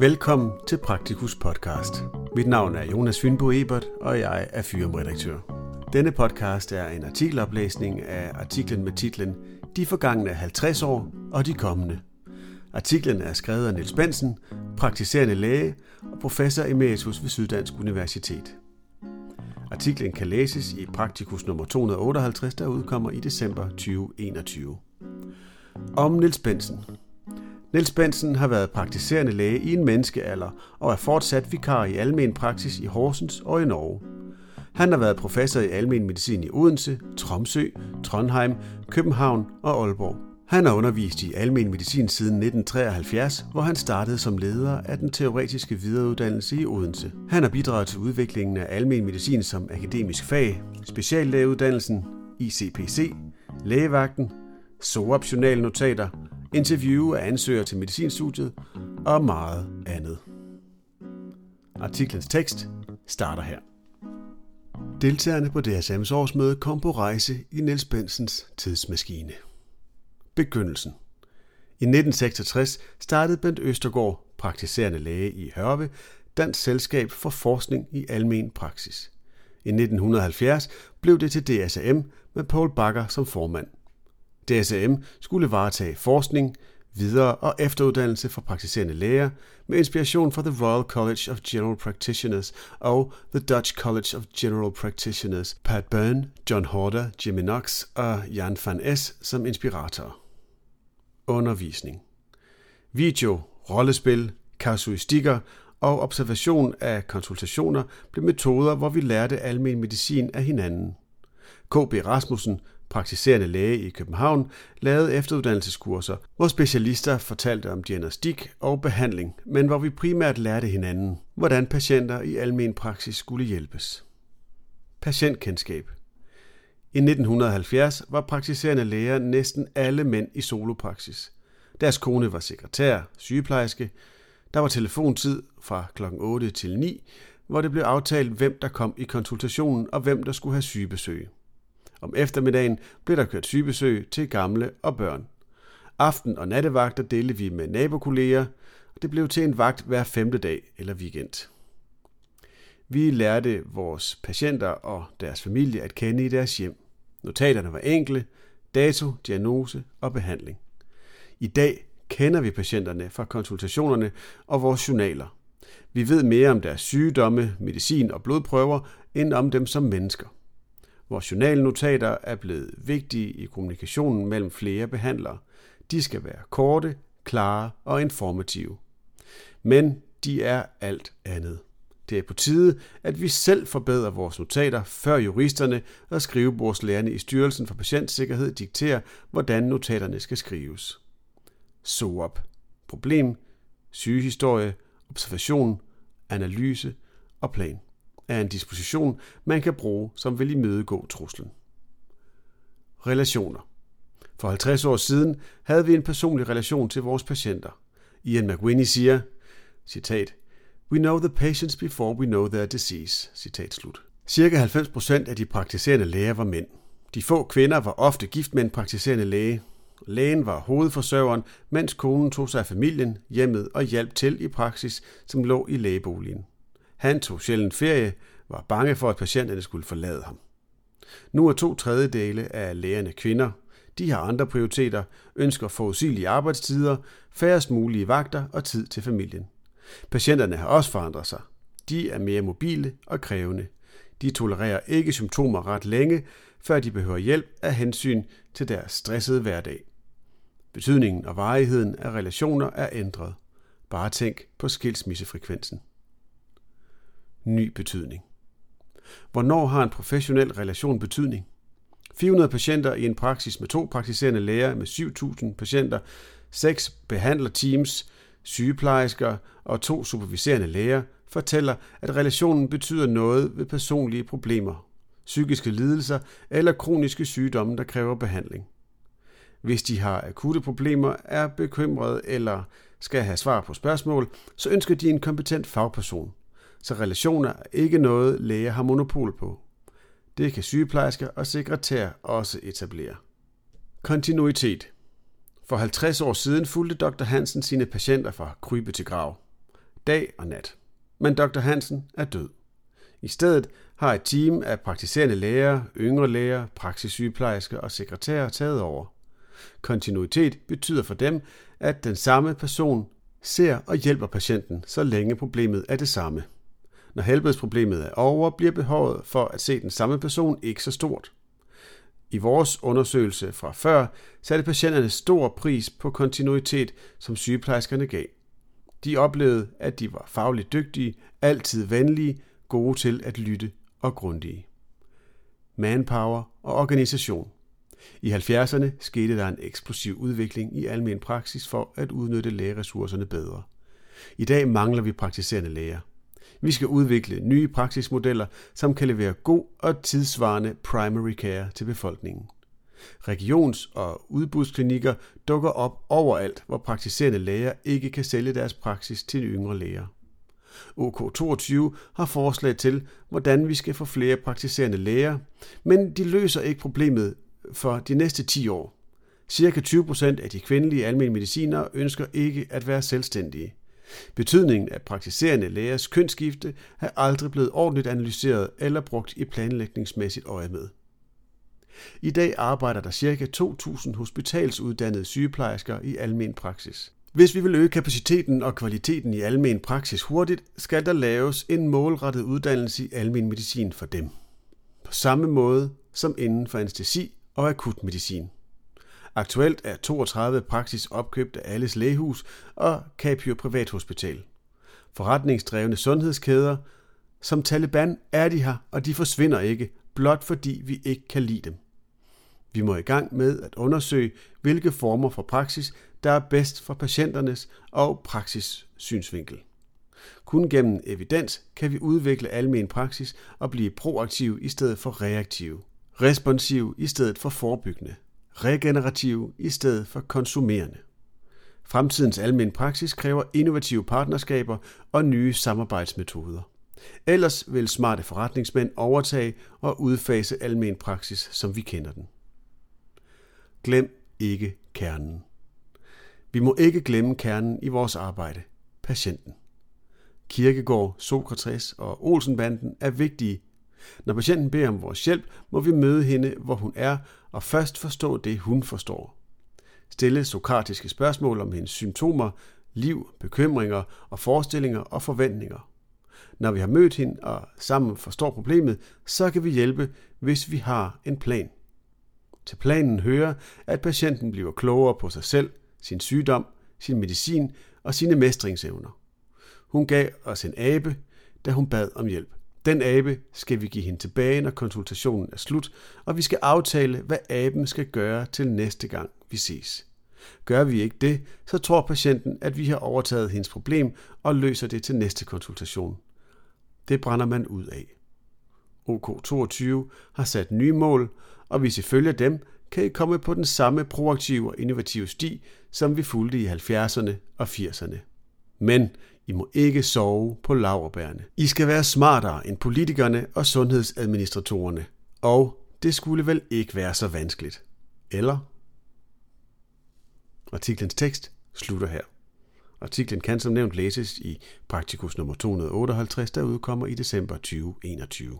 Velkommen til Praktikus podcast. Mit navn er Jonas Fynbo Ebert, og jeg er fyremredaktør. Denne podcast er en artikeloplæsning af artiklen med titlen De forgangne 50 år og de kommende. Artiklen er skrevet af Niels Bensen, praktiserende læge og professor emeritus ved Syddansk Universitet. Artiklen kan læses i Praktikus nummer 258, der udkommer i december 2021. Om Niels Bensen. Niels Bensen har været praktiserende læge i en menneskealder og er fortsat vikar i almen praksis i Horsens og i Norge. Han har været professor i almen medicin i Odense, Tromsø, Trondheim, København og Aalborg. Han har undervist i almen medicin siden 1973, hvor han startede som leder af den teoretiske videreuddannelse i Odense. Han har bidraget til udviklingen af almen medicin som akademisk fag, speciallægeuddannelsen, ICPC, lægevagten, SOAP journalnotater, interview af ansøgere til medicinstudiet og meget andet. Artiklens tekst starter her. Deltagerne på DSM's årsmøde kom på rejse i Niels Bensens tidsmaskine. Begyndelsen. I 1966 startede Bent Østergaard, praktiserende læge i Hørve, Dansk Selskab for Forskning i Almen Praksis. I 1970 blev det til DSM med Paul Bakker som formand. DSM skulle varetage forskning, videre- og efteruddannelse for praktiserende læger med inspiration fra The Royal College of General Practitioners og The Dutch College of General Practitioners, Pat Byrne, John Horder, Jimmy Knox og Jan van S. som inspiratorer. Undervisning Video, rollespil, kasuistikker og observation af konsultationer blev metoder, hvor vi lærte almen medicin af hinanden. K.B. Rasmussen, praktiserende læge i København, lavede efteruddannelseskurser, hvor specialister fortalte om diagnostik og behandling, men hvor vi primært lærte hinanden, hvordan patienter i almen praksis skulle hjælpes. Patientkendskab I 1970 var praktiserende læger næsten alle mænd i solopraksis. Deres kone var sekretær, sygeplejerske. Der var telefontid fra kl. 8 til 9, hvor det blev aftalt, hvem der kom i konsultationen og hvem der skulle have sygebesøg. Om eftermiddagen blev der kørt sygebesøg til gamle og børn. Aften- og nattevagter delte vi med nabokolleger, og det blev til en vagt hver femte dag eller weekend. Vi lærte vores patienter og deres familie at kende i deres hjem. Notaterne var enkle, dato, diagnose og behandling. I dag kender vi patienterne fra konsultationerne og vores journaler. Vi ved mere om deres sygdomme, medicin og blodprøver, end om dem som mennesker hvor journalnotater er blevet vigtige i kommunikationen mellem flere behandlere. De skal være korte, klare og informative. Men de er alt andet. Det er på tide, at vi selv forbedrer vores notater, før juristerne og skrivebordslærerne i Styrelsen for Patientsikkerhed dikterer, hvordan notaterne skal skrives. SOAP. Problem, sygehistorie, observation, analyse og plan er en disposition, man kan bruge, som vil imødegå truslen. Relationer. For 50 år siden havde vi en personlig relation til vores patienter. Ian McWinney siger, citat, We know the patients before we know their disease. Citat slut. Cirka 90% af de praktiserende læger var mænd. De få kvinder var ofte gift med en praktiserende læge. Lægen var hovedforsørgeren, mens konen tog sig af familien, hjemmet og hjalp til i praksis, som lå i lægeboligen. Han tog sjældent ferie, var bange for, at patienterne skulle forlade ham. Nu er to tredjedele af lægerne kvinder. De har andre prioriteter, ønsker forudsigelige arbejdstider, færrest mulige vagter og tid til familien. Patienterne har også forandret sig. De er mere mobile og krævende. De tolererer ikke symptomer ret længe, før de behøver hjælp af hensyn til deres stressede hverdag. Betydningen og varigheden af relationer er ændret. Bare tænk på skilsmissefrekvensen ny betydning. Hvornår har en professionel relation betydning? 400 patienter i en praksis med to praktiserende læger med 7.000 patienter, seks behandlerteams, sygeplejersker og to superviserende læger fortæller, at relationen betyder noget ved personlige problemer, psykiske lidelser eller kroniske sygdomme, der kræver behandling. Hvis de har akutte problemer, er bekymrede eller skal have svar på spørgsmål, så ønsker de en kompetent fagperson så relationer er ikke noget, læger har monopol på. Det kan sygeplejersker og sekretær også etablere. Kontinuitet. For 50 år siden fulgte Dr. Hansen sine patienter fra krybe til grav. dag og nat. Men Dr. Hansen er død. I stedet har et team af praktiserende læger, yngre læger, praksissygeplejersker og sekretærer taget over. Kontinuitet betyder for dem, at den samme person ser og hjælper patienten, så længe problemet er det samme. Når helbredsproblemet er over, bliver behovet for at se den samme person ikke så stort. I vores undersøgelse fra før satte patienterne stor pris på kontinuitet, som sygeplejerskerne gav. De oplevede, at de var fagligt dygtige, altid venlige, gode til at lytte og grundige. Manpower og organisation. I 70'erne skete der en eksplosiv udvikling i almen praksis for at udnytte lægeressourcerne bedre. I dag mangler vi praktiserende læger. Vi skal udvikle nye praksismodeller, som kan levere god og tidsvarende primary care til befolkningen. Regions- og udbudsklinikker dukker op overalt, hvor praktiserende læger ikke kan sælge deres praksis til yngre læger. OK22 har forslag til, hvordan vi skal få flere praktiserende læger, men de løser ikke problemet for de næste 10 år. Cirka 20% af de kvindelige almindelige medicinere ønsker ikke at være selvstændige. Betydningen af praktiserende lægers kønsskifte er aldrig blevet ordentligt analyseret eller brugt i planlægningsmæssigt øje med. I dag arbejder der ca. 2.000 hospitalsuddannede sygeplejersker i almen praksis. Hvis vi vil øge kapaciteten og kvaliteten i almen praksis hurtigt, skal der laves en målrettet uddannelse i almen medicin for dem. På samme måde som inden for anestesi og akutmedicin. Aktuelt er 32 praksis opkøbt af Alles Lægehus og Capio Privathospital. Forretningsdrevne sundhedskæder, som Taliban er de her, og de forsvinder ikke, blot fordi vi ikke kan lide dem. Vi må i gang med at undersøge, hvilke former for praksis, der er bedst for patienternes og praksis synsvinkel. Kun gennem evidens kan vi udvikle almen praksis og blive proaktiv i stedet for reaktiv, responsiv i stedet for forebyggende, regenerative i stedet for konsumerende. Fremtidens almen praksis kræver innovative partnerskaber og nye samarbejdsmetoder. Ellers vil smarte forretningsmænd overtage og udfase almen praksis, som vi kender den. Glem ikke kernen. Vi må ikke glemme kernen i vores arbejde, patienten. Kirkegård, Sokrates og Olsenbanden er vigtige. Når patienten beder om vores hjælp, må vi møde hende, hvor hun er, og først forstå det, hun forstår. Stille sokratiske spørgsmål om hendes symptomer, liv, bekymringer og forestillinger og forventninger. Når vi har mødt hende og sammen forstår problemet, så kan vi hjælpe, hvis vi har en plan. Til planen hører, at patienten bliver klogere på sig selv, sin sygdom, sin medicin og sine mestringsevner. Hun gav os en abe, da hun bad om hjælp. Den abe skal vi give hende tilbage, når konsultationen er slut, og vi skal aftale, hvad aben skal gøre til næste gang, vi ses. Gør vi ikke det, så tror patienten, at vi har overtaget hendes problem og løser det til næste konsultation. Det brænder man ud af. OK22 har sat nye mål, og hvis I følger dem, kan I komme på den samme proaktive og innovative sti, som vi fulgte i 70'erne og 80'erne. Men i må ikke sove på laverbærene. I skal være smartere end politikerne og sundhedsadministratorerne. Og det skulle vel ikke være så vanskeligt. Eller? Artiklens tekst slutter her. Artiklen kan som nævnt læses i Praktikus nummer 258, der udkommer i december 2021.